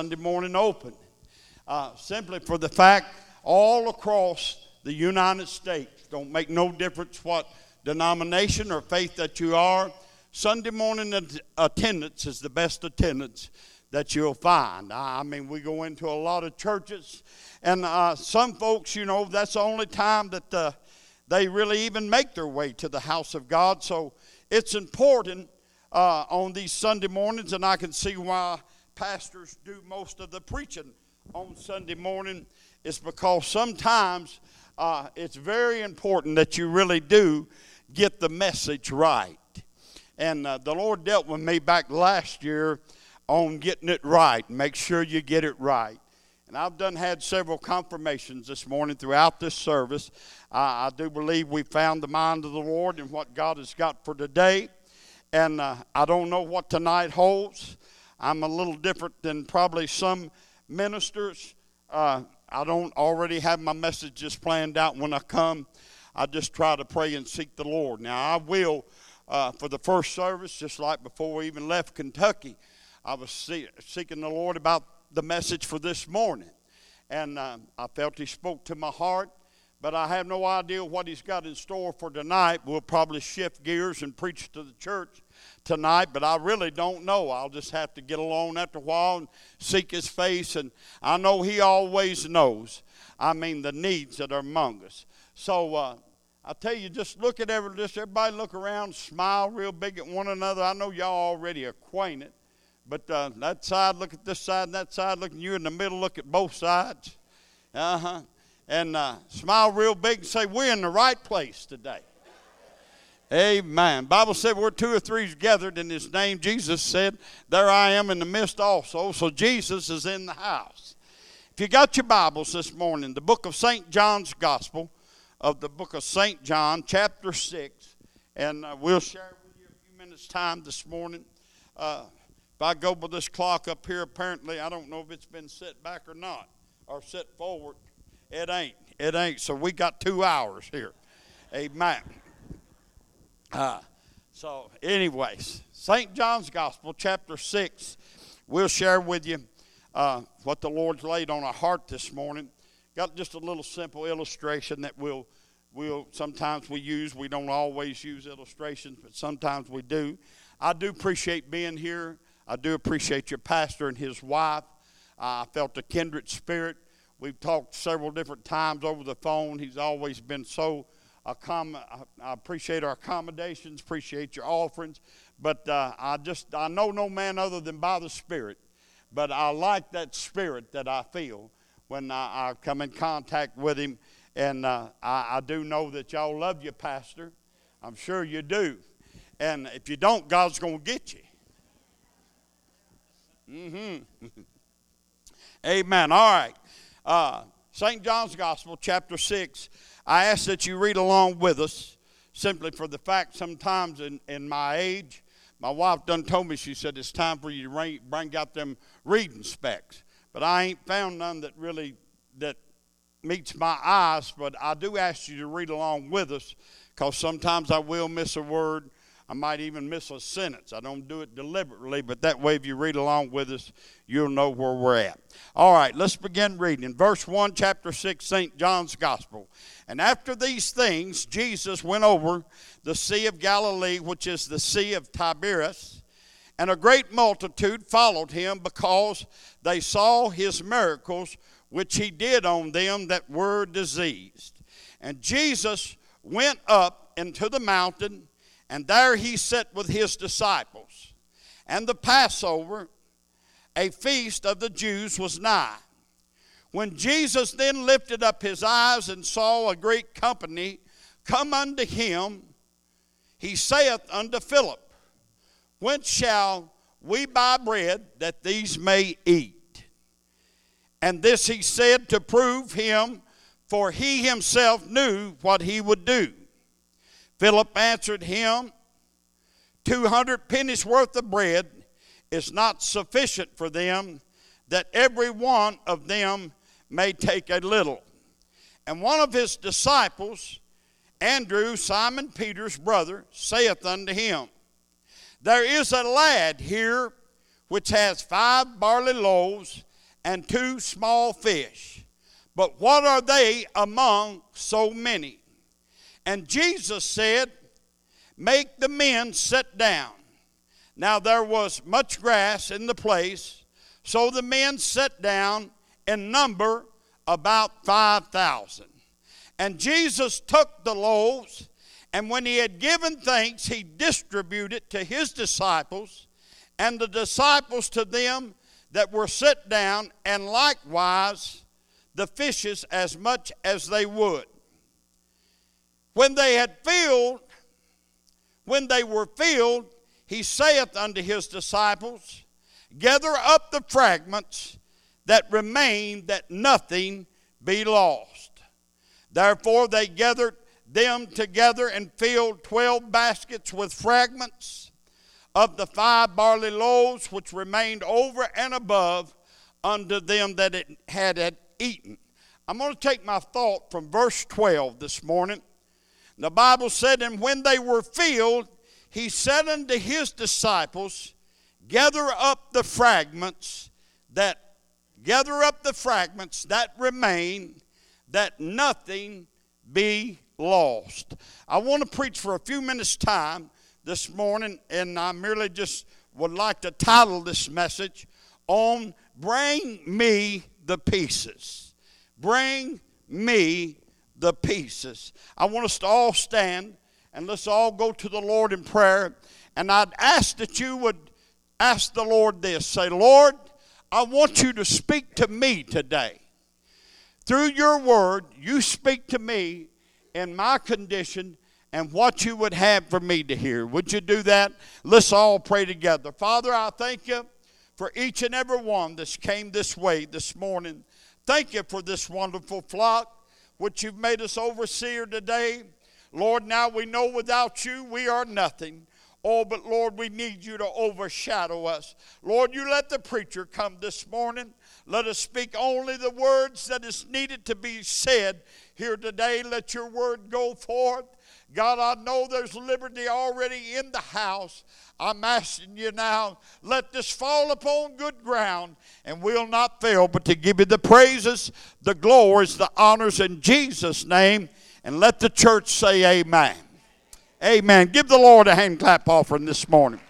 Sunday morning open. Uh, simply for the fact all across the United States, don't make no difference what denomination or faith that you are, Sunday morning attendance is the best attendance that you'll find. I mean, we go into a lot of churches, and uh, some folks, you know, that's the only time that uh, they really even make their way to the house of God. So it's important uh, on these Sunday mornings, and I can see why pastors do most of the preaching on Sunday morning is because sometimes uh, it's very important that you really do get the message right. And uh, the Lord dealt with me back last year on getting it right. Make sure you get it right. And I've done had several confirmations this morning throughout this service. Uh, I do believe we found the mind of the Lord and what God has got for today. And uh, I don't know what tonight holds. I'm a little different than probably some ministers. Uh, I don't already have my messages planned out when I come. I just try to pray and seek the Lord. Now, I will, uh, for the first service, just like before we even left Kentucky, I was see- seeking the Lord about the message for this morning. And uh, I felt He spoke to my heart, but I have no idea what He's got in store for tonight. We'll probably shift gears and preach to the church tonight, but I really don't know. I'll just have to get along after a while and seek his face. And I know he always knows, I mean, the needs that are among us. So uh, I tell you, just look at every, just everybody look around, smile real big at one another. I know y'all already acquainted, but uh, that side look at this side, and that side look at you in the middle, look at both sides. Uh huh. And uh, smile real big and say, We're in the right place today. Amen. Bible said where two or three is gathered in his name, Jesus said, There I am in the midst also. So Jesus is in the house. If you got your Bibles this morning, the book of St. John's Gospel, of the book of St. John, chapter 6, and uh, we'll share with you a few minutes' time this morning. Uh, if I go by this clock up here, apparently, I don't know if it's been set back or not, or set forward. It ain't. It ain't. So we got two hours here. Amen. Uh, so, anyways, St. John's Gospel, chapter 6, we'll share with you uh, what the Lord's laid on our heart this morning. Got just a little simple illustration that we'll, we'll sometimes we use. We don't always use illustrations, but sometimes we do. I do appreciate being here. I do appreciate your pastor and his wife. I felt a kindred spirit. We've talked several different times over the phone. He's always been so I appreciate our accommodations, appreciate your offerings, but uh, I just I know no man other than by the Spirit. But I like that spirit that I feel when I, I come in contact with him, and uh, I, I do know that y'all love you, Pastor. I'm sure you do, and if you don't, God's gonna get you. Mm-hmm. Amen. All right. Uh, St. John's Gospel, chapter 6. I ask that you read along with us simply for the fact sometimes in, in my age, my wife done told me, she said, it's time for you to bring out them reading specs. But I ain't found none that really that meets my eyes, but I do ask you to read along with us because sometimes I will miss a word I might even miss a sentence. I don't do it deliberately, but that way, if you read along with us, you'll know where we're at. All right, let's begin reading. In Verse 1, chapter 6, St. John's Gospel. And after these things, Jesus went over the Sea of Galilee, which is the Sea of Tiberias, and a great multitude followed him because they saw his miracles, which he did on them that were diseased. And Jesus went up into the mountain and there he sat with his disciples. And the Passover, a feast of the Jews, was nigh. When Jesus then lifted up his eyes and saw a great company come unto him, he saith unto Philip, Whence shall we buy bread that these may eat? And this he said to prove him, for he himself knew what he would do. Philip answered him, 200 pennies worth of bread is not sufficient for them, that every one of them may take a little. And one of his disciples, Andrew, Simon Peter's brother, saith unto him, There is a lad here which has five barley loaves and two small fish. But what are they among so many? And Jesus said, Make the men sit down. Now there was much grass in the place, so the men sat down in number about 5,000. And Jesus took the loaves, and when he had given thanks, he distributed to his disciples, and the disciples to them that were set down, and likewise the fishes as much as they would. When they had filled, when they were filled, he saith unto his disciples, Gather up the fragments that remain, that nothing be lost. Therefore they gathered them together and filled twelve baskets with fragments of the five barley loaves which remained over and above unto them that it had eaten. I'm going to take my thought from verse 12 this morning the Bible said, And when they were filled, he said unto his disciples, Gather up the fragments that gather up the fragments that remain, that nothing be lost. I want to preach for a few minutes' time this morning, and I merely just would like to title this message on Bring Me the Pieces. Bring Me the pieces. I want us to all stand and let's all go to the Lord in prayer. And I'd ask that you would ask the Lord this say, Lord, I want you to speak to me today. Through your word, you speak to me in my condition and what you would have for me to hear. Would you do that? Let's all pray together. Father, I thank you for each and every one that's came this way this morning. Thank you for this wonderful flock which you've made us overseer today. Lord, now we know without you we are nothing. Oh, but Lord, we need you to overshadow us. Lord, you let the preacher come this morning. Let us speak only the words that is needed to be said here today. Let your word go forth. God, I know there's liberty already in the house. I'm asking you now, let this fall upon good ground and we'll not fail but to give you the praises, the glories, the honors in Jesus' name. And let the church say amen. Amen. Give the Lord a hand clap offering this morning.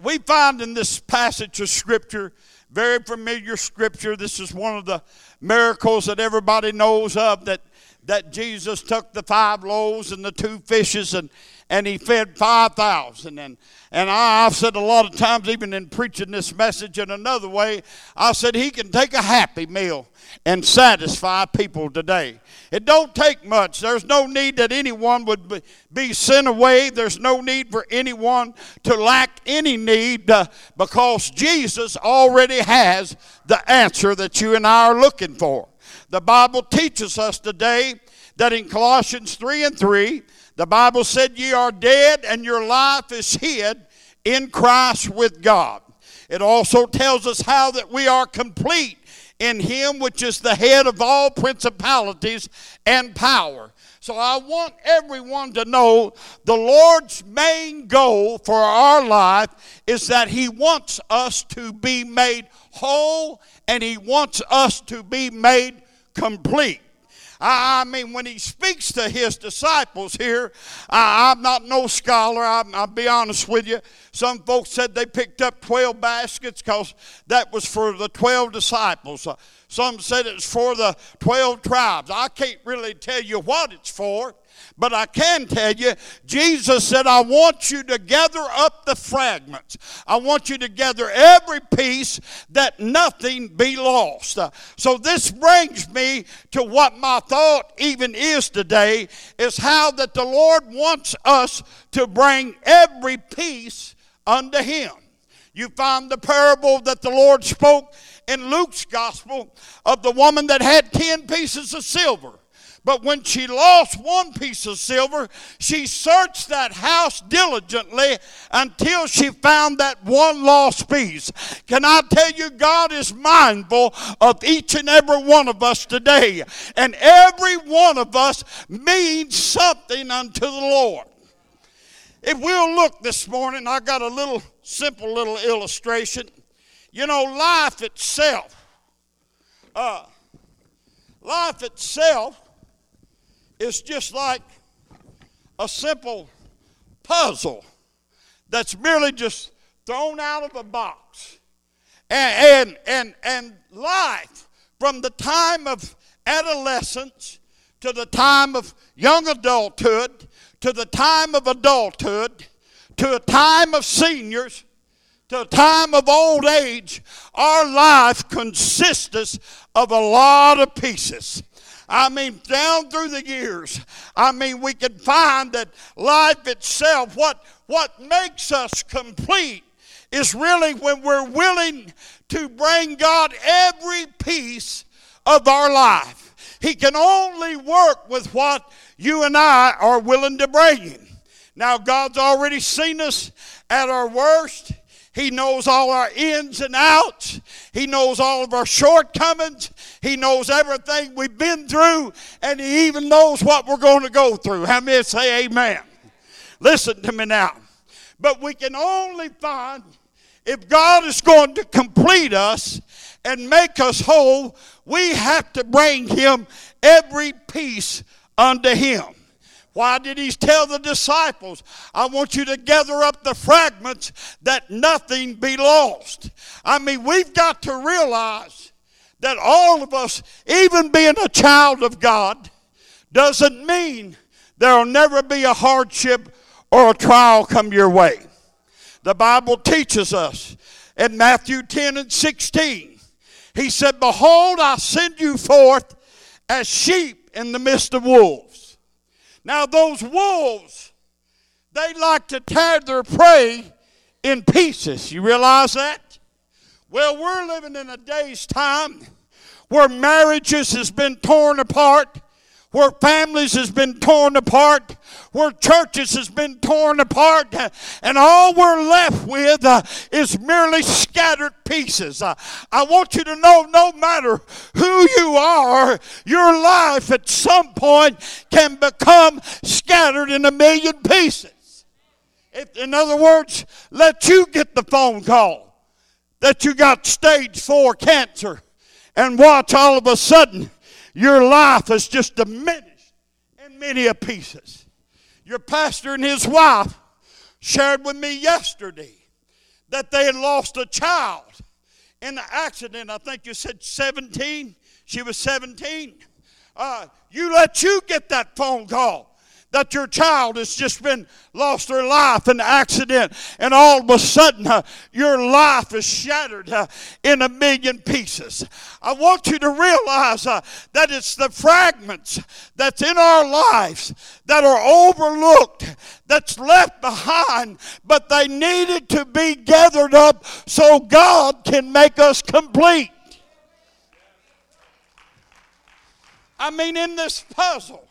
We find in this passage of Scripture, very familiar Scripture, this is one of the miracles that everybody knows of that that Jesus took the five loaves and the two fishes and, and he fed 5,000. And, and I, I've said a lot of times, even in preaching this message in another way, I said he can take a happy meal and satisfy people today. It don't take much. There's no need that anyone would be sent away. There's no need for anyone to lack any need uh, because Jesus already has the answer that you and I are looking for. The Bible teaches us today that in Colossians 3 and 3, the Bible said, Ye are dead, and your life is hid in Christ with God. It also tells us how that we are complete in Him, which is the head of all principalities and power. So I want everyone to know the Lord's main goal for our life is that He wants us to be made whole and He wants us to be made complete. I, mean, when he speaks to his disciples here, I, am not no scholar. I, will be honest with you. Some folks said they picked up 12 baskets because that was for the 12 disciples. Some said it's for the 12 tribes. I can't really tell you what it's for. But I can tell you, Jesus said, I want you to gather up the fragments. I want you to gather every piece that nothing be lost. Uh, so this brings me to what my thought even is today is how that the Lord wants us to bring every piece unto Him. You find the parable that the Lord spoke in Luke's gospel of the woman that had 10 pieces of silver. But when she lost one piece of silver, she searched that house diligently until she found that one lost piece. Can I tell you, God is mindful of each and every one of us today. And every one of us means something unto the Lord. If we'll look this morning, I got a little simple little illustration. You know, life itself, uh, life itself is just like a simple puzzle that's merely just thrown out of a box. And, and, and, and life from the time of adolescence to the time of young adulthood to the time of adulthood to a time of seniors to a time of old age, our life consists of a lot of pieces. I mean, down through the years, I mean, we can find that life itself, what, what makes us complete, is really when we're willing to bring God every piece of our life. He can only work with what you and I are willing to bring Him. Now, God's already seen us at our worst. He knows all our ins and outs. He knows all of our shortcomings. He knows everything we've been through, and He even knows what we're going to go through. How many say amen? Listen to me now. But we can only find if God is going to complete us and make us whole, we have to bring Him every piece unto Him. Why did he tell the disciples, I want you to gather up the fragments that nothing be lost? I mean, we've got to realize that all of us, even being a child of God, doesn't mean there'll never be a hardship or a trial come your way. The Bible teaches us in Matthew 10 and 16. He said, Behold, I send you forth as sheep in the midst of wolves. Now, those wolves, they like to tear their prey in pieces. You realize that? Well, we're living in a day's time where marriages has been torn apart where families has been torn apart, where churches has been torn apart, and all we're left with uh, is merely scattered pieces. Uh, I want you to know no matter who you are, your life at some point can become scattered in a million pieces. In other words, let you get the phone call that you got stage four cancer and watch all of a sudden your life is just diminished in many a pieces. Your pastor and his wife shared with me yesterday that they had lost a child in an accident. I think you said 17. She was 17. Uh, you let you get that phone call that your child has just been lost their life in an accident and all of a sudden uh, your life is shattered uh, in a million pieces. I want you to realize uh, that it's the fragments that's in our lives that are overlooked that's left behind but they needed to be gathered up so god can make us complete. I mean in this puzzle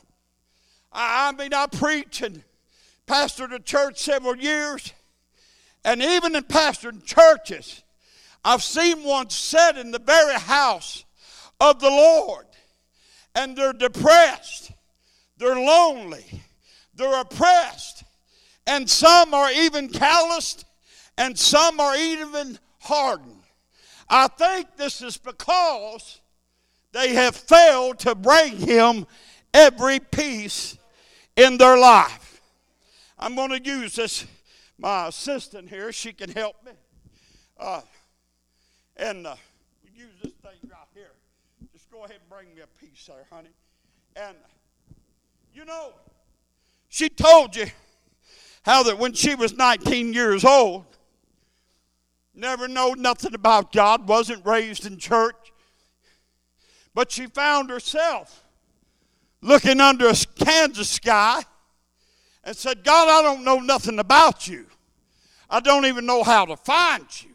I, I mean, I preach and pastored a church several years, and even in pastoring churches, I've seen one set in the very house of the Lord, and they're depressed, they're lonely, they're oppressed, and some are even calloused, and some are even hardened. I think this is because they have failed to bring him every piece in their life. I'm going to use this, my assistant here, she can help me. Uh, and uh, use this thing right here. Just go ahead and bring me a piece there, honey. And you know, she told you how that when she was 19 years old, never knowed nothing about God, wasn't raised in church, but she found herself looking under a Kansas sky and said, God, I don't know nothing about you. I don't even know how to find you.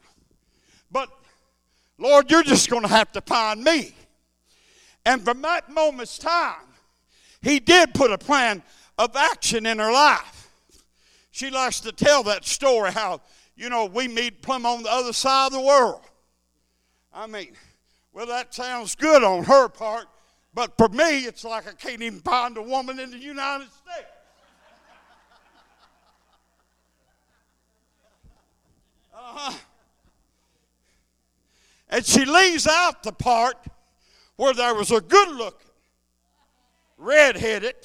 But Lord, you're just going to have to find me. And from that moment's time, he did put a plan of action in her life. She likes to tell that story how, you know, we meet plumb on the other side of the world. I mean, well, that sounds good on her part, but for me, it's like I can't even find a woman in the United States. Uh-huh. And she leaves out the part where there was a good looking, red headed,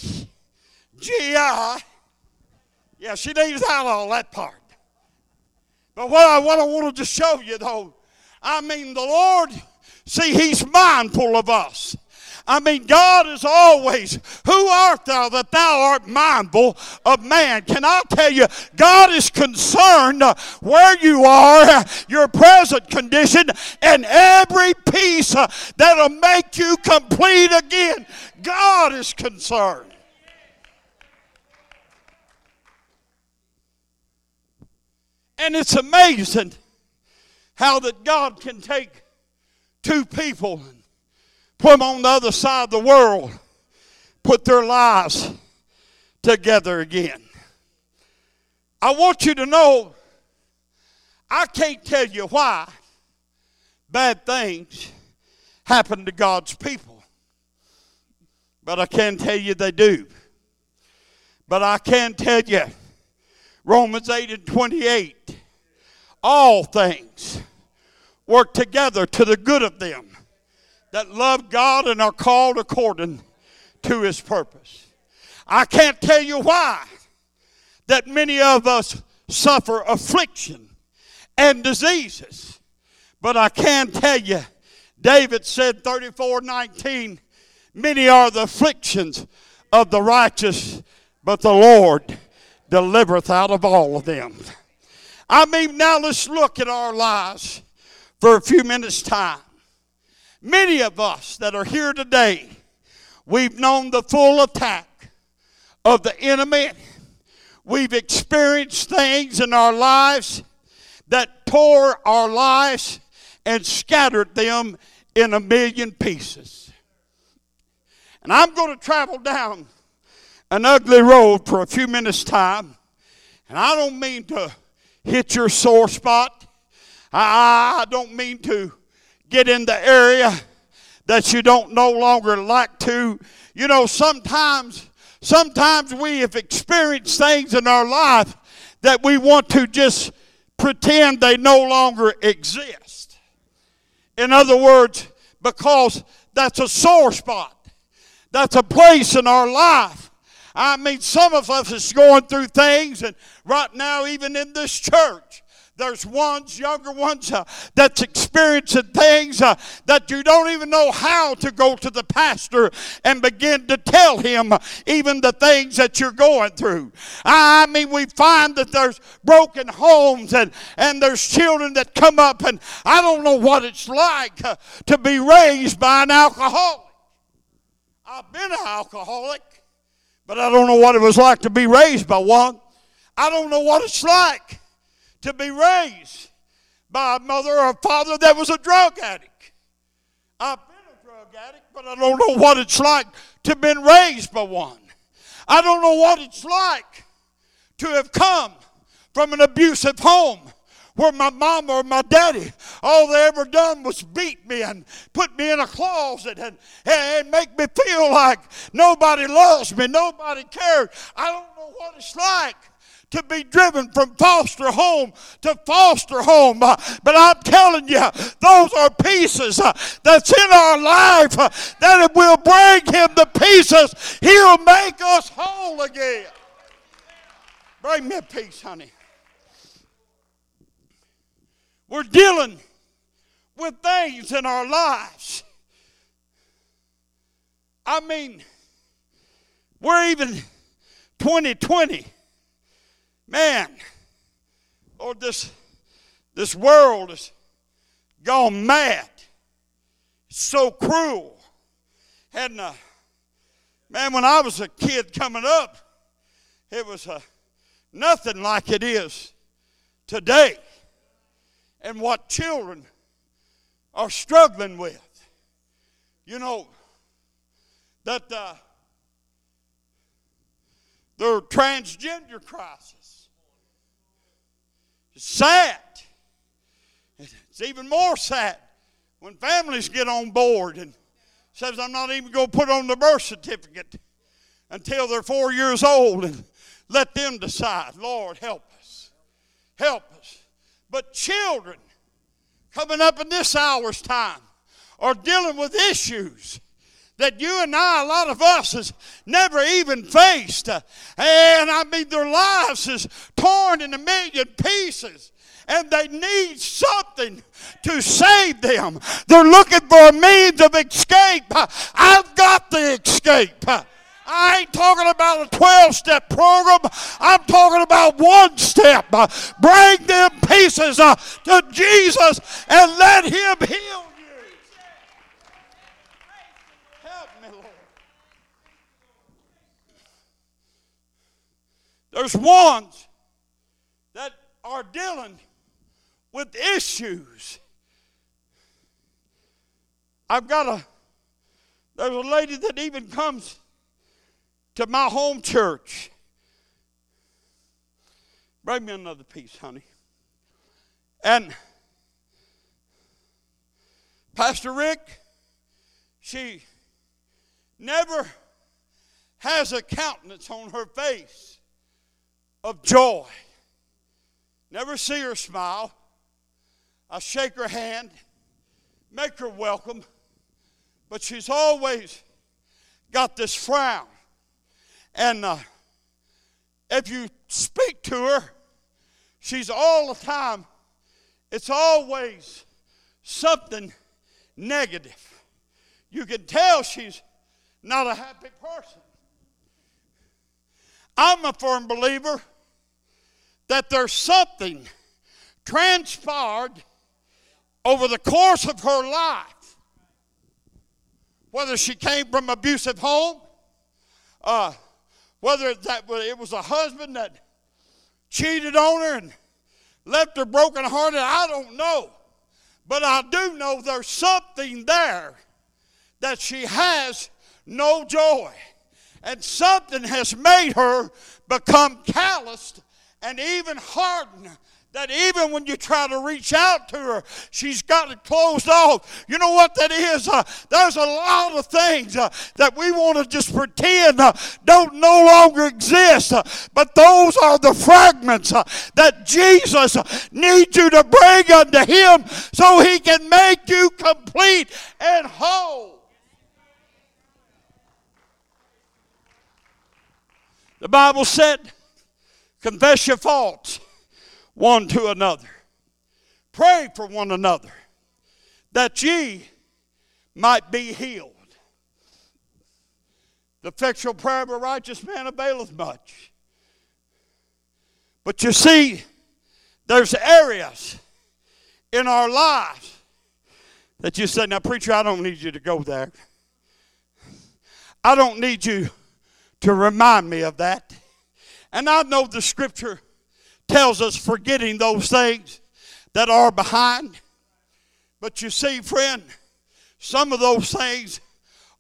GI. Yeah, she leaves out all that part. But what I, what I wanted to show you, though, I mean, the Lord, see, He's mindful of us. I mean, God is always, who art thou that thou art mindful of man? Can I tell you, God is concerned where you are, your present condition, and every piece that'll make you complete again. God is concerned. And it's amazing how that God can take two people put them on the other side of the world, put their lives together again. I want you to know I can't tell you why bad things happen to God's people, but I can tell you they do. But I can tell you Romans 8 and 28. All things work together to the good of them that love God and are called according to his purpose. I can't tell you why that many of us suffer affliction and diseases, but I can tell you, David said 34 19, many are the afflictions of the righteous, but the Lord delivereth out of all of them. I mean, now let's look at our lives for a few minutes' time. Many of us that are here today, we've known the full attack of the enemy. We've experienced things in our lives that tore our lives and scattered them in a million pieces. And I'm going to travel down an ugly road for a few minutes' time. And I don't mean to hit your sore spot. I, don't mean to get in the area that you don't no longer like to. You know, sometimes, sometimes we have experienced things in our life that we want to just pretend they no longer exist. In other words, because that's a sore spot. That's a place in our life I mean, some of us is going through things, and right now, even in this church, there's ones, younger ones, uh, that's experiencing things uh, that you don't even know how to go to the pastor and begin to tell him uh, even the things that you're going through. I mean, we find that there's broken homes and, and there's children that come up, and I don't know what it's like uh, to be raised by an alcoholic. I've been an alcoholic. But I don't know what it was like to be raised by one. I don't know what it's like to be raised by a mother or a father that was a drug addict. I've been a drug addict, but I don't know what it's like to have been raised by one. I don't know what it's like to have come from an abusive home where my mama or my daddy, all they ever done was beat me and put me in a closet and, and make me feel like nobody loves me, nobody cares. I don't know what it's like to be driven from foster home to foster home. Uh, but I'm telling you, those are pieces uh, that's in our life uh, that will bring him the pieces. He'll make us whole again. Bring me a piece, honey. We're dealing with things in our lives. I mean, we're even 2020. Man, Lord, this, this world has gone mad. It's so cruel. And uh, man, when I was a kid coming up, it was uh, nothing like it is today and what children are struggling with. You know, that uh, their transgender crisis is sad. It's even more sad when families get on board and says, I'm not even going to put on the birth certificate until they're four years old and let them decide. Lord, help us. Help us. But children coming up in this hour's time are dealing with issues that you and I, a lot of us, has never even faced. And I mean, their lives is torn in a million pieces. And they need something to save them. They're looking for a means of escape. I've got the escape. I ain't talking about a 12 step program. I'm talking about one step. Bring them pieces uh, to Jesus and let Him heal you. Help me, Lord. There's ones that are dealing with issues. I've got a, there's a lady that even comes to my home church. Bring me another piece, honey. And Pastor Rick, she never has a countenance on her face of joy. Never see her smile. I shake her hand, make her welcome, but she's always got this frown and uh, if you speak to her, she's all the time, it's always something negative. You can tell she's not a happy person. I'm a firm believer that there's something transpired over the course of her life, whether she came from abusive home, uh, whether that it was a husband that cheated on her and left her brokenhearted, I don't know. But I do know there's something there that she has no joy. And something has made her become calloused and even hardened that even when you try to reach out to her, she's got it closed off. You know what that is? Uh, there's a lot of things uh, that we want to just pretend uh, don't no longer exist, uh, but those are the fragments uh, that Jesus needs you to bring unto Him so He can make you complete and whole. The Bible said, confess your faults one to another. Pray for one another that ye might be healed. The effectual prayer of a righteous man availeth much. But you see, there's areas in our lives that you say, Now, preacher, I don't need you to go there. I don't need you to remind me of that. And I know the scripture tells us forgetting those things that are behind. But you see, friend, some of those things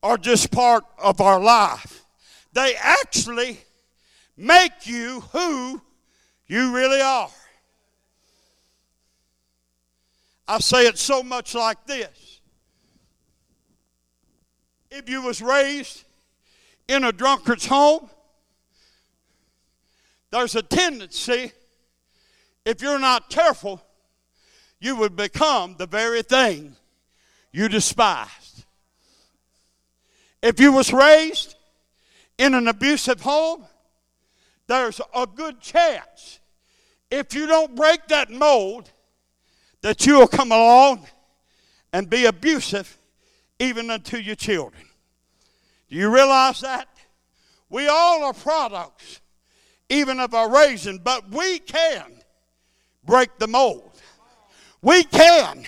are just part of our life. They actually make you who you really are. I say it so much like this. If you was raised in a drunkard's home, there's a tendency if you're not careful, you would become the very thing you despised. If you was raised in an abusive home, there's a good chance if you don't break that mold that you'll come along and be abusive even unto your children. Do you realize that? We all are products even of our raising, but we can break the mold. We can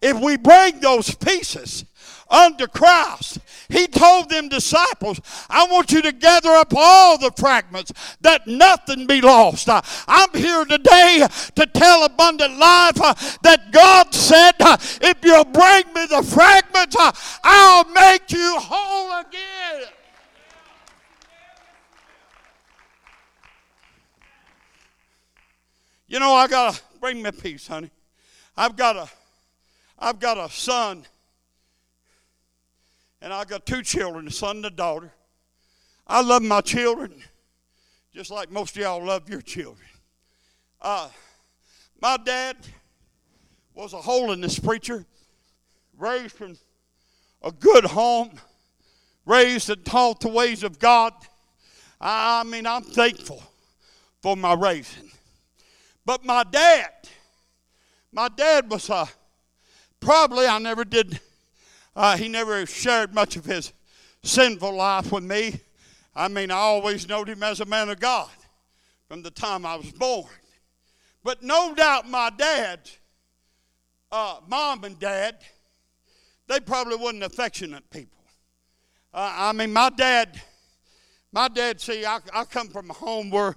if we bring those pieces under Christ. He told them disciples, I want you to gather up all the fragments that nothing be lost. Uh, I'm here today to tell abundant life uh, that God said, uh, if you'll bring me the fragments, I'll make you whole again. You know, I got to bring me piece, honey. I've got a I've got a son and I've got two children, a son and a daughter. I love my children just like most of y'all love your children. Uh, my dad was a holiness preacher, raised in a good home, raised and taught the ways of God. I mean, I'm thankful for my raising. But my dad, my dad was a, probably I never did, uh, he never shared much of his sinful life with me. I mean, I always knowed him as a man of God from the time I was born. But no doubt my dad, uh, mom and dad, they probably wasn't affectionate people. Uh, I mean, my dad, my dad, see, I, I come from a home where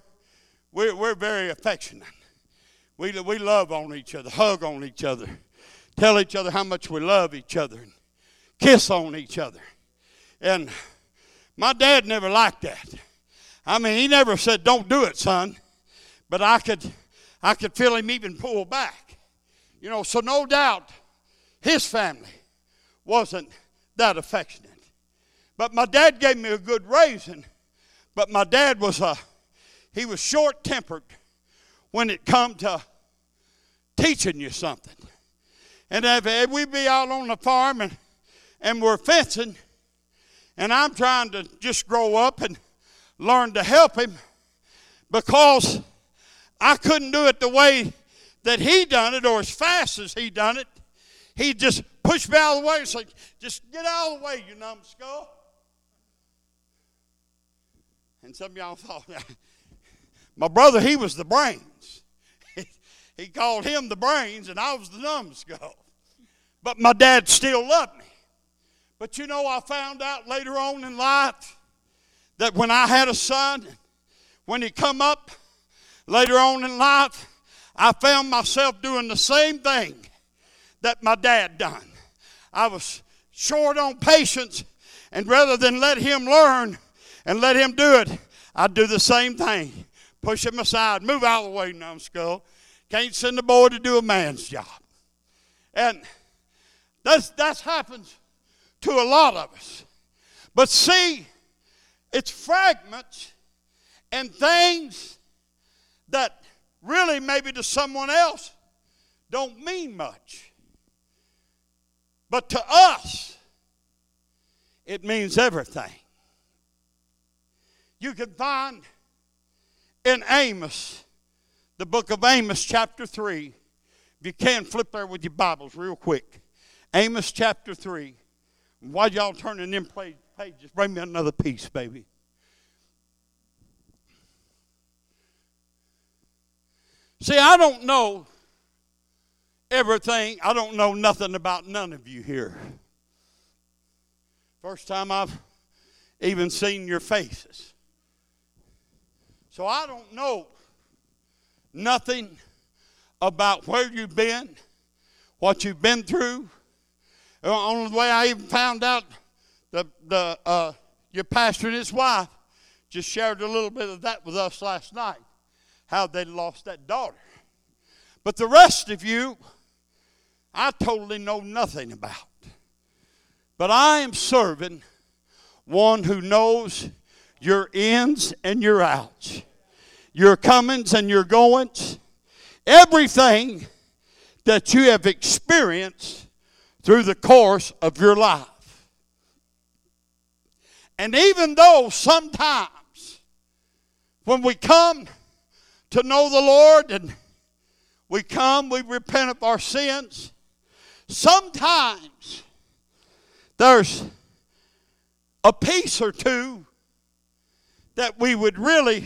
we're, we're very affectionate. We, we love on each other, hug on each other, tell each other how much we love each other, and kiss on each other. And my dad never liked that. I mean, he never said, "Don't do it, son," but I could, I could feel him even pull back. You know, so no doubt his family wasn't that affectionate. But my dad gave me a good raising. But my dad was a, he was short tempered when it come to teaching you something. And if, if we be out on the farm and, and we're fencing, and I'm trying to just grow up and learn to help him because I couldn't do it the way that he done it or as fast as he done it. He just pushed me out of the way and said, just get out of the way, you numbskull. And some of y'all thought, my brother, he was the brains. he called him the brains, and I was the numbskull. But my dad still loved me. But you know, I found out later on in life that when I had a son, when he come up later on in life, I found myself doing the same thing that my dad done. I was short on patience, and rather than let him learn and let him do it, I'd do the same thing. Push him aside, move out of the way, numbskull. Can't send a boy to do a man's job. And that's that's happens to a lot of us. But see, it's fragments and things that really maybe to someone else don't mean much. But to us, it means everything. You can find in Amos, the book of Amos, chapter 3. If you can, flip there with your Bibles real quick. Amos chapter 3. While y'all turning them pages, bring me another piece, baby. See, I don't know everything. I don't know nothing about none of you here. First time I've even seen your faces. So I don't know nothing about where you've been, what you've been through. The only way I even found out the, the uh, your pastor and his wife just shared a little bit of that with us last night, how they lost that daughter. But the rest of you, I totally know nothing about. But I am serving one who knows your ins and your outs, your comings and your goings, everything that you have experienced through the course of your life. And even though sometimes when we come to know the Lord and we come, we repent of our sins, sometimes there's a piece or two that we would really,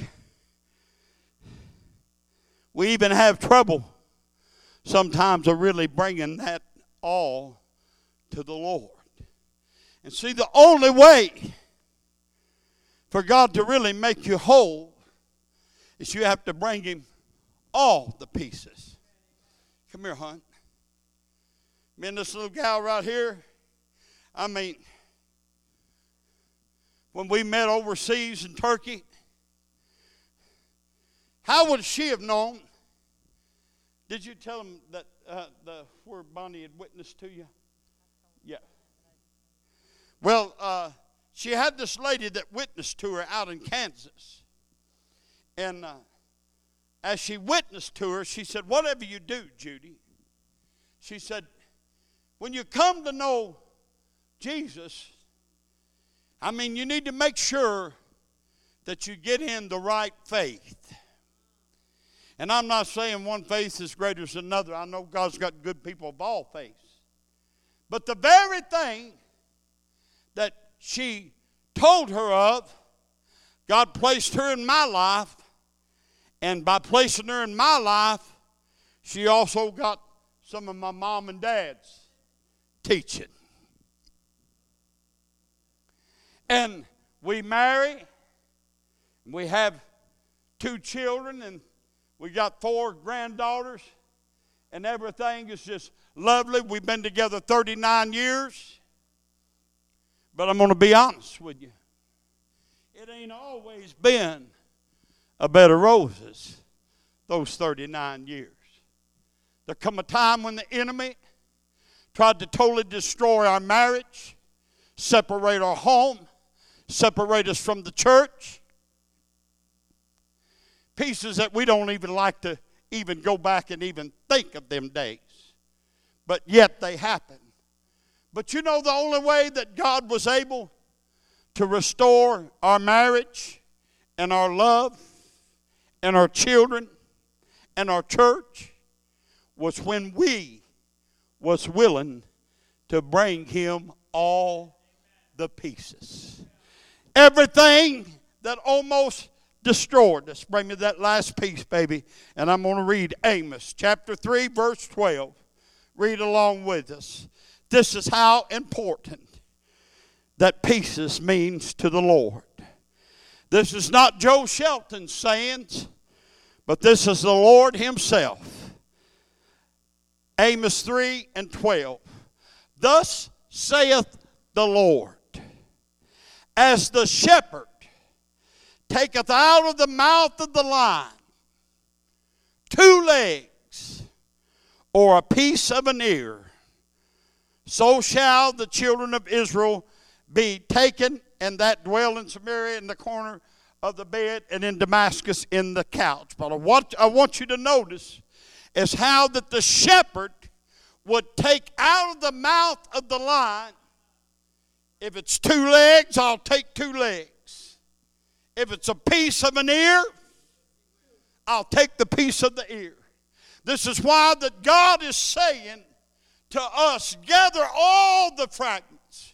we even have trouble sometimes of really bringing that all to the Lord. And see, the only way for God to really make you whole is you have to bring Him all the pieces. Come here, hon. Me and this little gal right here, I mean, when we met overseas in Turkey, how would she have known? Did you tell them that uh, the where Bonnie had witnessed to you? Yeah. Well, uh, she had this lady that witnessed to her out in Kansas. And uh, as she witnessed to her, she said, Whatever you do, Judy, she said, when you come to know Jesus, I mean, you need to make sure that you get in the right faith. And I'm not saying one faith is greater than another. I know God's got good people of all faiths. But the very thing that she told her of, God placed her in my life. And by placing her in my life, she also got some of my mom and dad's teaching. And we marry, and we have two children, and we got four granddaughters, and everything is just lovely. We've been together 39 years. But I'm going to be honest with you. It ain't always been a bed of roses those 39 years. There come a time when the enemy tried to totally destroy our marriage, separate our home, separate us from the church. Pieces that we don't even like to even go back and even think of them days. But yet they happen. But you know the only way that God was able to restore our marriage and our love and our children and our church was when we was willing to bring him all the pieces. Everything that almost destroyed us. Bring me that last piece, baby. And I'm going to read Amos chapter 3, verse 12. Read along with us. This is how important that pieces means to the Lord. This is not Joe Shelton's sayings, but this is the Lord Himself. Amos 3 and 12. Thus saith the Lord, as the shepherd taketh out of the mouth of the lion two legs or a piece of an ear, so shall the children of Israel be taken, and that dwell in Samaria in the corner of the bed, and in Damascus in the couch. But what I want you to notice is how that the shepherd would take out of the mouth of the lion. If it's two legs, I'll take two legs. If it's a piece of an ear, I'll take the piece of the ear. This is why that God is saying to us, gather all the fragments,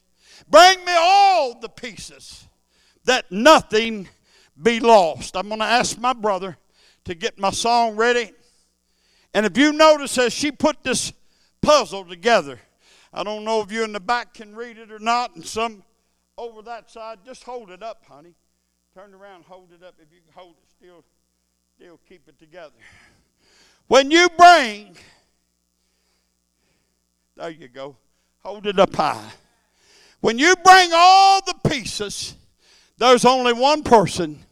bring me all the pieces, that nothing be lost. I'm going to ask my brother to get my song ready. And if you notice as she put this puzzle together, I don't know if you in the back can read it or not, and some over that side, just hold it up, honey. Turn around, hold it up. If you can hold it, still, still keep it together. When you bring, there you go, hold it up high. When you bring all the pieces, there's only one person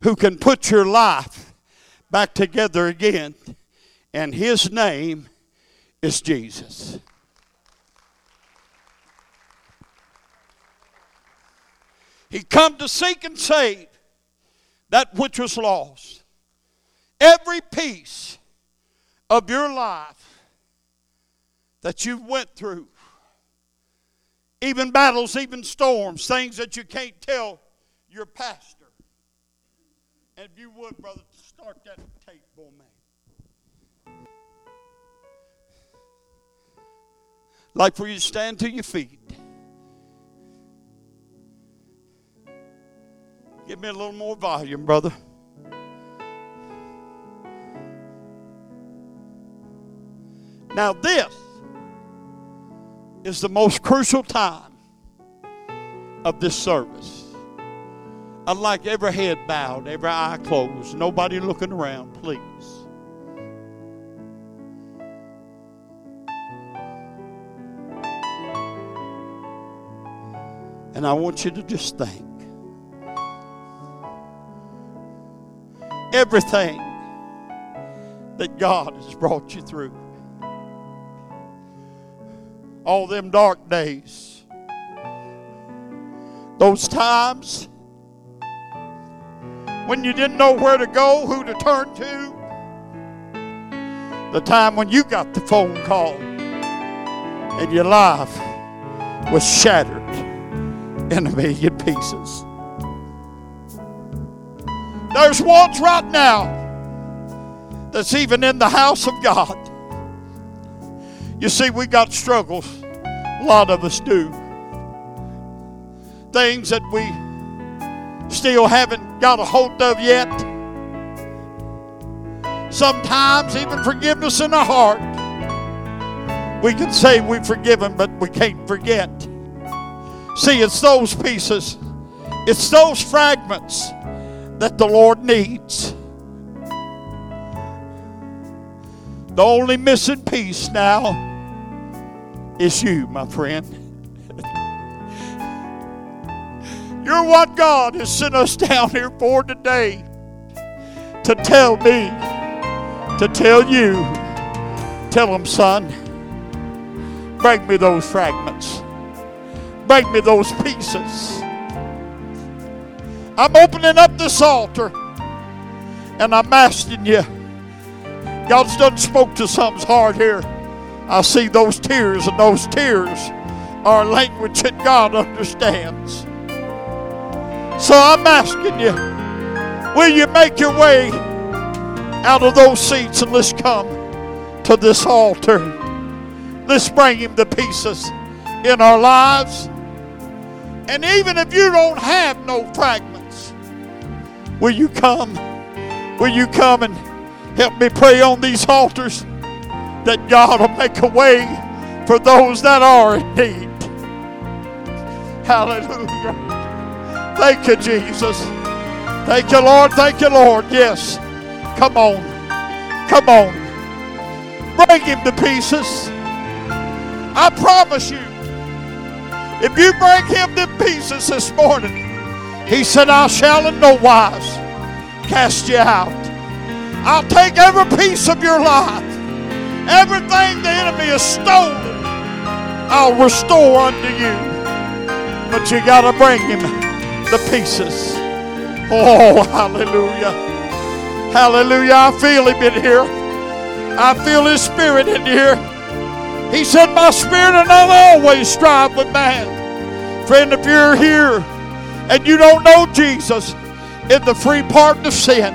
who can put your life back together again, and his name is Jesus. He come to seek and save that which was lost. Every piece of your life that you went through, even battles, even storms, things that you can't tell your pastor. And if you would, brother, start that tape for me. Like for you to stand to your feet. Give me a little more volume, brother. Now, this is the most crucial time of this service. I'd like every head bowed, every eye closed, nobody looking around, please. And I want you to just think everything that God has brought you through. All them dark days, those times when you didn't know where to go, who to turn to, the time when you got the phone call and your life was shattered in a million pieces. There's ones right now that's even in the house of God. You see, we got struggles. A lot of us do. Things that we still haven't got a hold of yet. Sometimes even forgiveness in our heart. We can say we've forgiven, but we can't forget. See, it's those pieces, it's those fragments that the Lord needs. The only missing piece now is you, my friend. You're what God has sent us down here for today to tell me, to tell you. Tell them, son, bring me those fragments, bring me those pieces. I'm opening up this altar and I'm asking you. God's done spoke to some's heart here. I see those tears, and those tears are language that God understands. So I'm asking you, will you make your way out of those seats and let's come to this altar? Let's bring Him the pieces in our lives. And even if you don't have no fragments, will you come? Will you come and help me pray on these altars that God will make a way for those that are in need? Hallelujah. Thank you, Jesus. Thank you, Lord. Thank you, Lord. Yes. Come on. Come on. Break him to pieces. I promise you, if you break him to pieces this morning, he said, I shall in no wise cast you out. I'll take every piece of your life, everything the enemy has stolen, I'll restore unto you. But you got to bring him the pieces. Oh, hallelujah. Hallelujah. I feel him in here. I feel his spirit in here. He said, My spirit and I'll always strive with man. Friend, if you're here and you don't know Jesus in the free pardon of sin,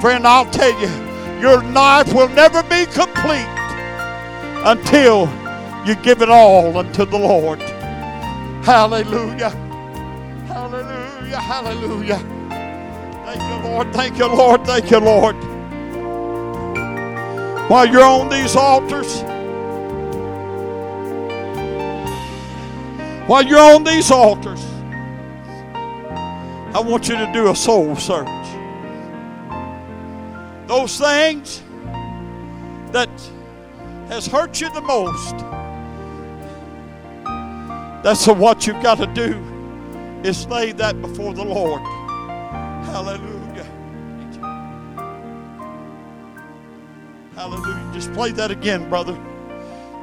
friend, I'll tell you, your life will never be complete until you give it all unto the Lord. Hallelujah. Hallelujah. Hallelujah. Thank you, Lord. Thank you, Lord. Thank you, Lord. While you're on these altars, while you're on these altars, I want you to do a soul search. Those things that has hurt you the most, that's what you've got to do is lay that before the Lord. Hallelujah. Hallelujah. Just play that again, brother.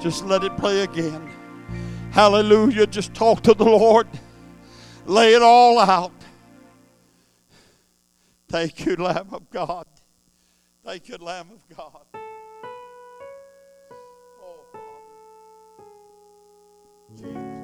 Just let it play again. Hallelujah. Just talk to the Lord. Lay it all out. Thank you, Lamb of God. Thank you, Lamb of God. Oh, Father. Jesus.